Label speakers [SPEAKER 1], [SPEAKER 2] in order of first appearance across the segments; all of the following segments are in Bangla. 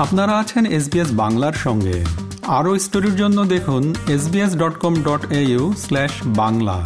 [SPEAKER 1] আপনারা আছেন এসবিএস বাংলার সঙ্গে। আরও স্টোরির জন্য দেখুন SBS dot com dot au slash Bangla.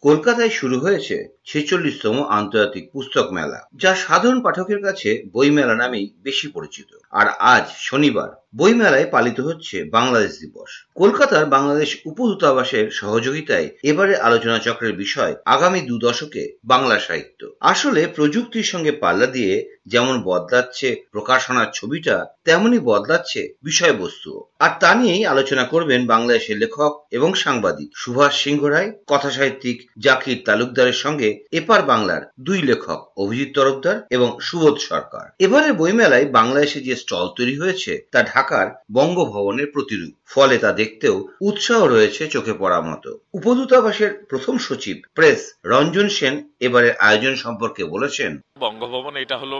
[SPEAKER 2] কলকাতায় শুরু হয়েছে ছেচল্লিশতম আন্তর্জাতিক পুস্তক মেলা, যা সাধারণ পাঠকের কাছে বইমেলা নামেই বেশি পরিচিত। আর আজ শনিবার বইমেলায় পালিত হচ্ছে বাংলাদেশ দিবস। কলকাতার বাংলাদেশ উপদূতাবাসের সহযোগিতায় এবারে আলোচনা চক্রের বিষয় আগামী দু দশকে বাংলা সাহিত্য। আসলে প্রযুক্তির সঙ্গে পাল্লা দিয়ে যেমন বদলাচ্ছে প্রকাশনার ছবিটা তেমনি বদলাচ্ছে বিষয়বস্তু আর তা নিয়েই আলোচনা করবেন বাংলাদেশের লেখক এবং সাংবাদিক সুভাষ সিংহ রায় কথা সাহিত্যিক জাকির তালুকদারের সঙ্গে এপার বাংলার দুই লেখক অভিজিৎ তরফদার এবং সুবোধ সরকার। এবারে বইমেলায় বাংলাদেশে যে স্টল তৈরি হয়েছে তা ঢাকার বঙ্গভবনের প্রতিরূপ। ফলে তা দেখতেও উৎসাহ রয়েছে চোখে পড়ার মতো। উপদূতাবাসের প্রথম সচিব প্রেস রঞ্জন সেন এবারের আয়োজন সম্পর্কে বলেছেন,
[SPEAKER 3] বঙ্গভবন এটা হলো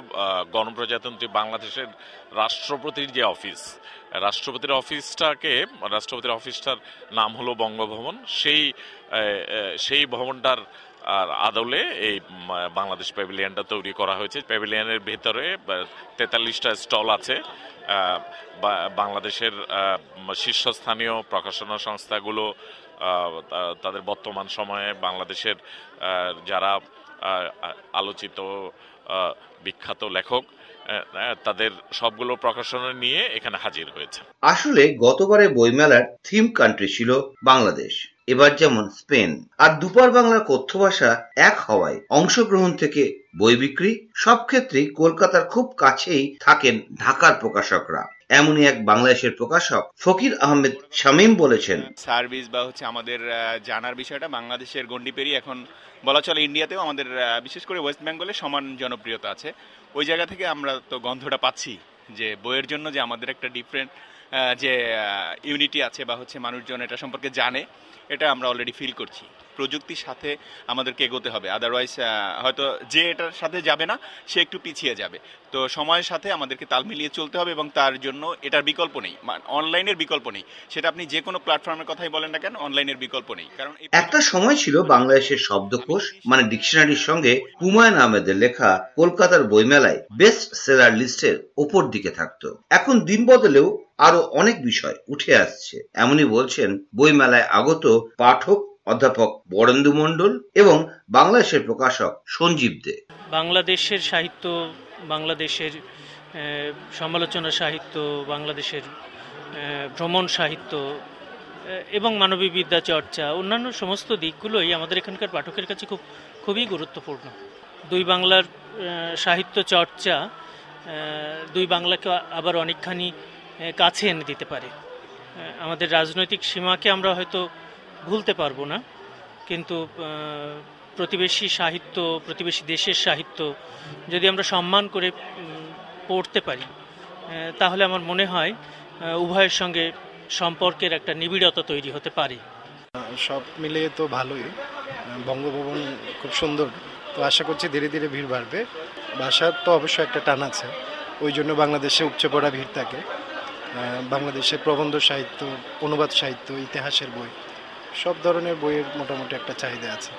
[SPEAKER 3] গণপ্রজাতন্ত্রী বাংলাদেশের রাষ্ট্রপতির যে অফিস রাষ্ট্রপতির অফিসটাকে, রাষ্ট্রপতির অফিসটার নাম হলো বঙ্গভবন। সেই সেই ভবনটার, আর আদলে এই বাংলাদেশ প্যাভিলিয়নটা তৈরি করা হয়েছে। প্যাভিলিয়নের ভেতরে তেতাল্লিশটা স্টল আছে। বাংলাদেশের শীর্ষস্থানীয় প্রকাশনা সংস্থাগুলো তাদের বর্তমান সময়ে বাংলাদেশের যারা আলোচিত বিখ্যাত লেখক তাদের সবগুলো প্রকাশনা নিয়ে এখানে হাজির হয়েছে।
[SPEAKER 2] আসলে গতবারে বইমেলার থিম কান্ট্রি ছিল বাংলাদেশ, এবার যেমন স্পেন। আর দুপার বাংলার কথ্য ভাষা এক হওয়ায় অংশগ্রহণ থেকে বই বিক্রি সব ক্ষেত্রেই কলকাতার খুব কাছেই থাকেন ঢাকার প্রকাশকরা। এমনই এক বাংলাদেশের প্রকাশক ফকির আহমেদ শামীম বলেছেন।
[SPEAKER 4] সার্ভিস বা হচ্ছে আমাদের জানার বিষয়টা বাংলাদেশের গন্ডি পেরিয়ে এখন বলা চলে ইন্ডিয়াতেও আমাদের বিশেষ করে ওয়েস্ট বেঙ্গলে সমান জনপ্রিয়তা আছে। ওই জায়গা থেকে আমরা তো গন্ধটা পাচ্ছি যে বইয়ের জন্য যে আমাদের একটা ডিফারেন্ট যে ইউনিটি আছে বা হচ্ছে মানুষজন এটা সম্পর্কে জানে, এটা আমরা অলরেডি ফিল করছি। প্রযুক্তির সাথে আমাদেরকে এগোতে হবে। আদারওয়াইজ হয়তো যে এটার সাথে যাবে না, সে একটু পিছিয়ে যাবে। তো সময়ের সাথে আমাদেরকে তাল মিলিয়ে চলতে হবে এবং তার জন্য এটার বিকল্প নেই। অনলাইনের বিকল্প নেই। সেটা আপনি যে কোনো প্ল্যাটফর্মের কথাই বলেন না কেন অনলাইনের বিকল্প নেই।
[SPEAKER 2] কারণ একটা সময় ছিল বাংলাদেশের শব্দকোষ মানে ডিকশনারির সঙ্গে হুমায়ুন আহমেদের লেখা কলকাতার বইমেলায় বেস্ট সেলার লিস্টের ওপর দিকে থাকতো। এখন দিন বদলেও আরও অনেক বিষয় উঠে আসছে। এমনই বলছেন বইমেলায় আগত পাঠক অধ্যাপক বরেন্দু মণ্ডল এবং বাংলাদেশের প্রকাশক সঞ্জীব দে।
[SPEAKER 5] বাংলাদেশের সাহিত্য, বাংলাদেশের সমালোচনা সাহিত্য, বাংলাদেশের ভ্রমণ সাহিত্য এবং মানবিক বিদ্যা চর্চা, অন্যান্য সমস্ত দিকগুলোই আমাদের এখানকার পাঠকের কাছে খুব, খুবই গুরুত্বপূর্ণ। দুই বাংলার সাহিত্য চর্চা দুই বাংলাকে আবার অনেকখানি কাছে এনে দিতে পারে। আমাদের রাজনৈতিক সীমাকে আমরা হয়তো ভুলতে পারব না, কিন্তু প্রতিবেশী সাহিত্য, প্রতিবেশী দেশের সাহিত্য যদি আমরা সম্মান করে পড়তে পারি তাহলে আমার মনে হয় উভয়ের সঙ্গে সম্পর্কের একটা নিবিড়তা তৈরি হতে পারে।
[SPEAKER 6] সব মিলিয়ে তো ভালোই। বঙ্গভবন খুব সুন্দর। তো আশা করছি ধীরে ধীরে ভিড় বাড়বে। ভাষার তো অবশ্যই একটা টান আছে। ওই জন্য বাংলাদেশে উপচে পড়া ভিড় থাকে। বাংলাদেশের প্রবন্ধ সাহিত্য অনুবাদ সাহিত্য ইতিহাসের বই সব ধরনের বইয়ের মোটামুটি একটা চাহিদা আছে।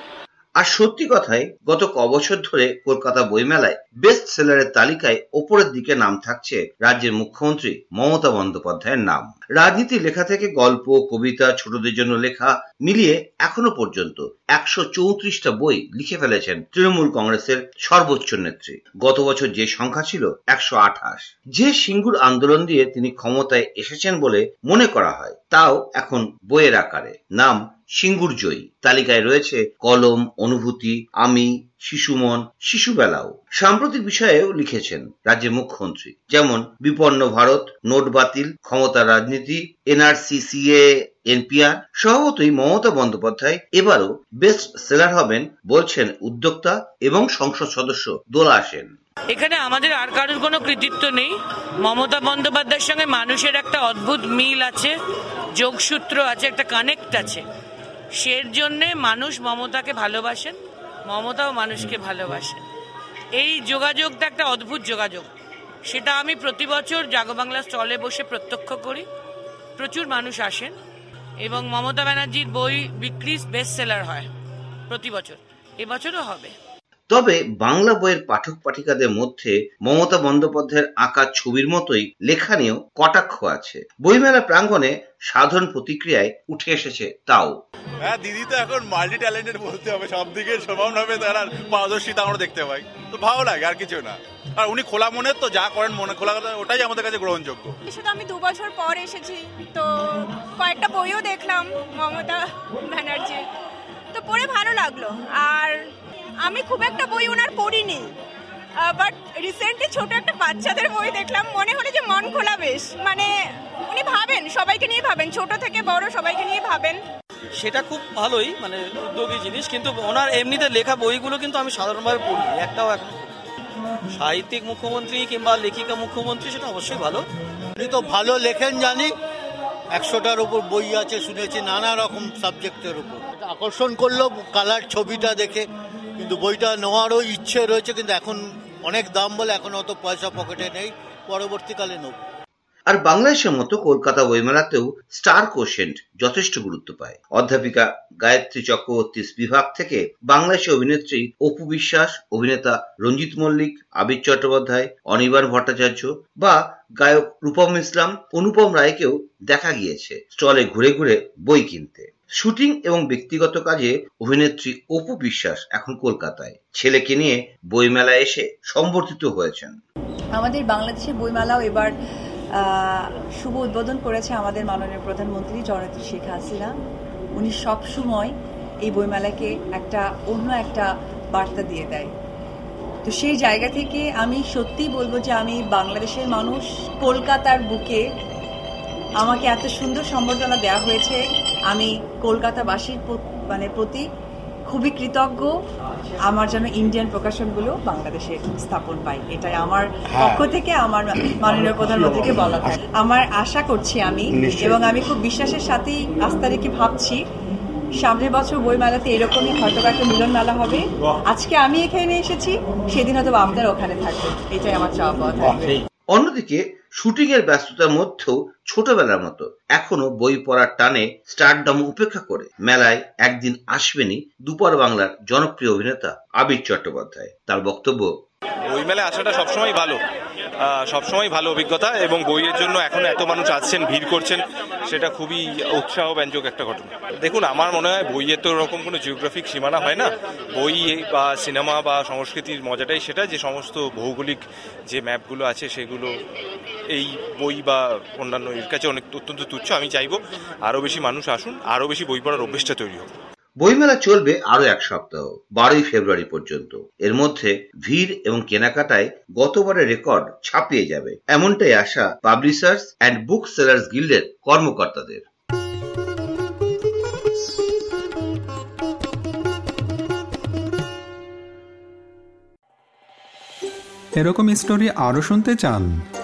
[SPEAKER 2] আর সত্যি কথাই গত কবছর ধরে কলকাতা বইমেলায় বেস্ট সেলারের তালিকায় ওপরের দিকে নাম থাকছে রাজ্যের মুখ্যমন্ত্রী মমতা বন্দ্যোপাধ্যায়ের নাম। রাজনীতি লেখা থেকে গল্প, কবিতা, ছোটদের জন্য লেখা মিলিয়ে এখনও পর্যন্ত একশো চৌত্রিশটা বই লিখে ফেলেছেন তৃণমূল কংগ্রেসের সর্বোচ্চ নেত্রী। গত বছর যে সংখ্যা ছিল একশো আঠাশ। যে সিঙ্গুর আন্দোলন দিয়ে তিনি ক্ষমতায় এসেছেন বলে মনে করা হয়, তাও এখন বইয়ের আকারে। নাম সিঙ্গুর জয়ী। তালিকায় রয়েছে কলম, অনুভূতি, আমি, শিশুমন, শিশুবেলাও। সাম্প্রতিক বিষয়েও লিখেছেন রাজ্যের মুখ্যমন্ত্রী। যেমন, বিপন্ন ভারত, নোট বাতিল ক্ষমতা রাজনীতি এনআরসি সিএ এনপিআর স্বভাবতই মমতা বন্দ্যোপাধ্যায় এবারও বেস্ট সেলার হবেন বলছেন উদ্যোক্তা এবং সংসদ সদস্য দোলা সেন।
[SPEAKER 7] এখানে আমাদের আর কারোর কোনো কৃতিত্ব নেই। মমতা বন্দ্যোপাধ্যায়ের সঙ্গে মানুষের একটা অদ্ভুত মিল আছে, যোগসূত্র আছে, একটা কানেক্ট আছে। সের জন্যে মানুষ মমতাকে ভালোবাসেন মমতাও মানুষকে ভালোবাসেন। এই যোগাযোগটা একটা অদ্ভুত যোগাযোগ। সেটা আমি প্রতি বছর জাগবাংলা স্টলে বসে প্রত্যক্ষ করি। প্রচুর মানুষ আসেন এবং মমতা ব্যানার্জির বই বিক্রি বেস্ট সেলার হয় প্রতি বছর। এবছরও হবে।
[SPEAKER 2] তবে বাংলা বইয়ের পাঠক পাঠিকাদের মধ্যে মমতা বন্দ্যোপাধ্যায়ের আঁকা ছবির মতোই লেখা নিয়েও কটাক্ষ আছে। বইমেলা প্রাঙ্গণে সাধারণ প্রতিক্রিয়ায় উঠে এসেছে তাও।
[SPEAKER 8] হ্যাঁ দিদি তো এখন মাল্টি ট্যালেন্টেড বলতে হবে। সব দিকে সমানভাবে তার পারদর্শিতা আমরা দেখতে পাই। তো ভালো লাগে আর কিছু না। আর উনি খোলা মনের তো যা করেন মনে খোলা কথা ওটাই আমাদের কাছে গ্রহণযোগ্য।
[SPEAKER 9] শুধু আমি দু বছর পর এসেছি তো কয়েকটা বইও দেখলাম মমতা ব্যানার্জির। তো পড়ে ভালো লাগল। আর আমি খুব একটা বই ওনার পড়িনি। বাট রিসেন্টলি ছোট একটা বাচ্চাদের বই দেখলাম মনে হলো যে মন খোলা বেশ। মানে উনি ভাবেন সবাইকে নিয়ে ভাবেন ছোট থেকে বড় সবাইকে নিয়ে ভাবেন।
[SPEAKER 10] সেটা খুব ভালোই মানে উদ্যোগী জিনিস কিন্তু ওনার এমনিতে লেখা বইগুলো কিন্তু আমি সাধারণভাবে পড়ি একটাও এখন সাহিত্যিক মুখ্যমন্ত্রী কিংবা লেখিকা মুখ্যমন্ত্রী সেটা অবশ্যই ভালো।
[SPEAKER 11] উনি তো ভালো লেখেন জানি। একশোটার উপর বই আছে শুনেছি নানা রকম সাবজেক্টের উপর। আকর্ষণ করল কালার ছবিটা দেখে। কিন্তু বইটা নেওয়ারও ইচ্ছে রয়েছে, কিন্তু এখন অনেক দাম বলে এখন অত পয়সা পকেটে নেই, পরবর্তীকালে নেব।
[SPEAKER 2] আর বাংলাদেশের মতো কলকাতা বইমেলাতেও স্টার কোশেন্ট যথেষ্ট গুরুত্ব পায়। অধ্যাপিকা গায়ত্রী চক্রবর্তী বিভাগ থেকে বাংলাদেশি অভিনেত্রী অপু বিশ্বাস, অভিনেতা রঞ্জিত মল্লিক, আবির চট্টোপাধ্যায়, অনির্বাণ ভট্টাচার্য বা গায়ক রূপম ইসলাম, অনুপম রায়কেও দেখা গিয়েছে স্টলে ঘুরে ঘুরে বই কিনতে। শুটিং এবং ব্যক্তিগত কাজে অভিনেত্রী অপু বিশ্বাস এখন কলকাতায়। ছেলেকে নিয়ে বইমেলায় এসে সম্বর্ধিত হয়েছেন।
[SPEAKER 12] আমাদের বাংলাদেশের বইমেলাও এবার শুভ উদ্বোধন করেছে আমাদের মাননীয় প্রধানমন্ত্রী জননেত্রী শেখ হাসিনা। উনি সবসময় এই বইমেলাকে একটা, অন্য একটা বার্তা দিয়ে দেয়। তো সেই জায়গা থেকে আমি সত্যি বলব যে আমি বাংলাদেশের মানুষ, কলকাতার বুকে আমাকে এত সুন্দর সম্বর্ধনা দেওয়া হয়েছে। আমি কলকাতাবাসীর মানে প্রতি খুবই কৃতজ্ঞ। আমার যেন ইন্ডিয়ান প্রকাশনগুলো বাংলাদেশে স্থাপন পাই এটাই আমার হ্যাঁ। পক্ষ থেকে আমার মাননীয় প্রধানমন্ত্রীকে বলা হয়। আমার আশা করছি আমি এবং আমি খুব বিশ্বাসের সাথেই আস্থা রেখে ভাবছি। সামনের বছর বইমেলাতে এরকমই হয়তো একটা মিলন মেলা হবে আজকে আমি এখানে এসেছি সেদিন হয়তো আপনার ওখানে থাকবে এটাই আমার চাওয়া পাওয়া থাকবে
[SPEAKER 2] অন্যদিকে শুটিং এর ব্যস্ততার মধ্যেও ছোটবেলার মতো এখনও বই পড়ার টানে স্টারডম উপেক্ষা করে। মেলায় একদিন আসবেনি দুপার বাংলার জনপ্রিয় অভিনেতা আবির চট্টোপাধ্যায়। তার বক্তব্য,
[SPEAKER 8] বই মেলায় আসাটা সবসময় ভালো। সবসময় ভালো অভিজ্ঞতা এবং বইয়ের জন্য এখন এত মানুষ আসছেন, ভিড় করছেন, সেটা খুবই উৎসাহ ব্যঞ্জক একটা ঘটনা। দেখুন, আমার মনে হয় বইয়ের তো ওরকম কোনো জিওগ্রাফিক সীমানা হয় না। বই বা সিনেমা বা সংস্কৃতির মজাটাই সেটা, যে সমস্ত ভৌগোলিক যে ম্যাপগুলো আছে সেগুলো এই বই বা অন্যান্য এর কাছে অনেক অত্যন্ত তুচ্ছ আমি চাইব আরও বেশি মানুষ আসুন আরও বেশি বই পড়ার অভ্যেসটা তৈরি হোক।
[SPEAKER 2] বইমেলা চলবে আরও এক সপ্তাহ বারোই ফেব্রুয়ারি পর্যন্ত। এর মধ্যে ভিড় এবং কেনাকাটায় গতবারের রেকর্ড ছাপিয়ে যাবে। এমনটাই আশা পাবলিশার্স অ্যান্ড বুক সেলার্স গিল্ডের কর্মকর্তাদের।
[SPEAKER 1] এরকম স্টোরি আরও শুনতে চান?